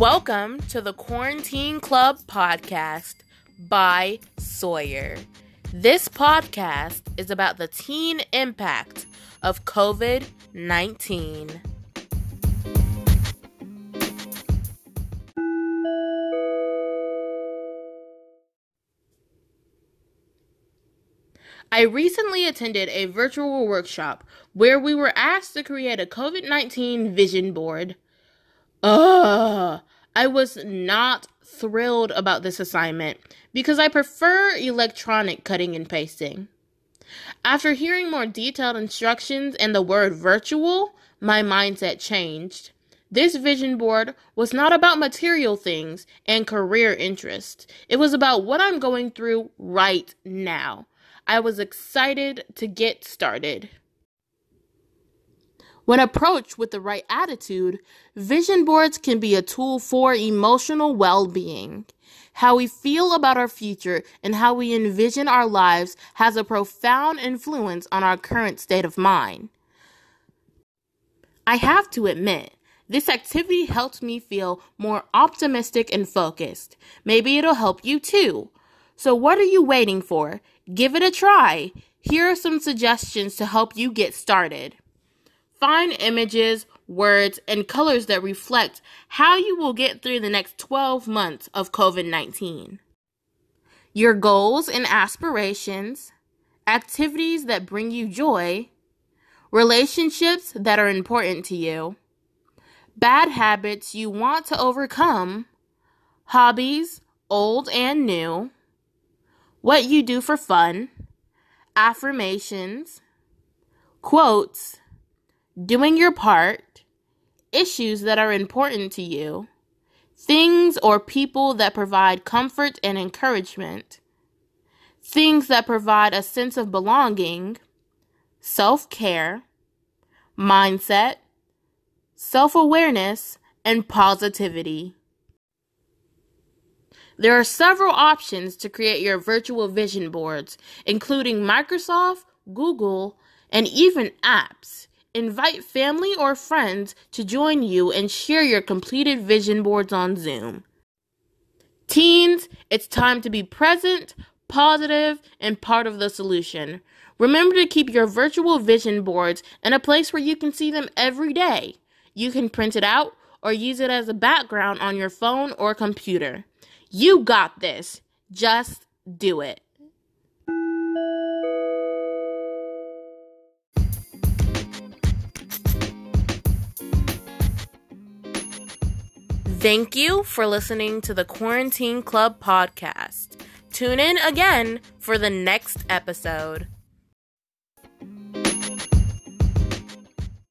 Welcome to the Quarantine Club podcast by Sawyer. This podcast is about the teen impact of COVID 19. I recently attended a virtual workshop where we were asked to create a COVID 19 vision board. Ugh, I was not thrilled about this assignment because I prefer electronic cutting and pasting. After hearing more detailed instructions and the word virtual, my mindset changed. This vision board was not about material things and career interests. It was about what I'm going through right now. I was excited to get started. When approached with the right attitude, vision boards can be a tool for emotional well being. How we feel about our future and how we envision our lives has a profound influence on our current state of mind. I have to admit, this activity helped me feel more optimistic and focused. Maybe it'll help you too. So, what are you waiting for? Give it a try. Here are some suggestions to help you get started. Find images, words, and colors that reflect how you will get through the next 12 months of COVID 19. Your goals and aspirations, activities that bring you joy, relationships that are important to you, bad habits you want to overcome, hobbies, old and new what you do for fun, affirmations, quotes, doing your part, issues that are important to you, things or people that provide comfort and encouragement, things that provide a sense of belonging, self care, mindset, self awareness, and positivity. There are several options to create your virtual vision boards, including Microsoft, Google, and even apps. Invite family or friends to join you and share your completed vision boards on Zoom. Teens, it's time to be present, positive, and part of the solution. Remember to keep your virtual vision boards in a place where you can see them every day. You can print it out or use it as a background on your phone or computer. You got this. Just do it. Thank you for listening to the Quarantine Club podcast. Tune in again for the next episode.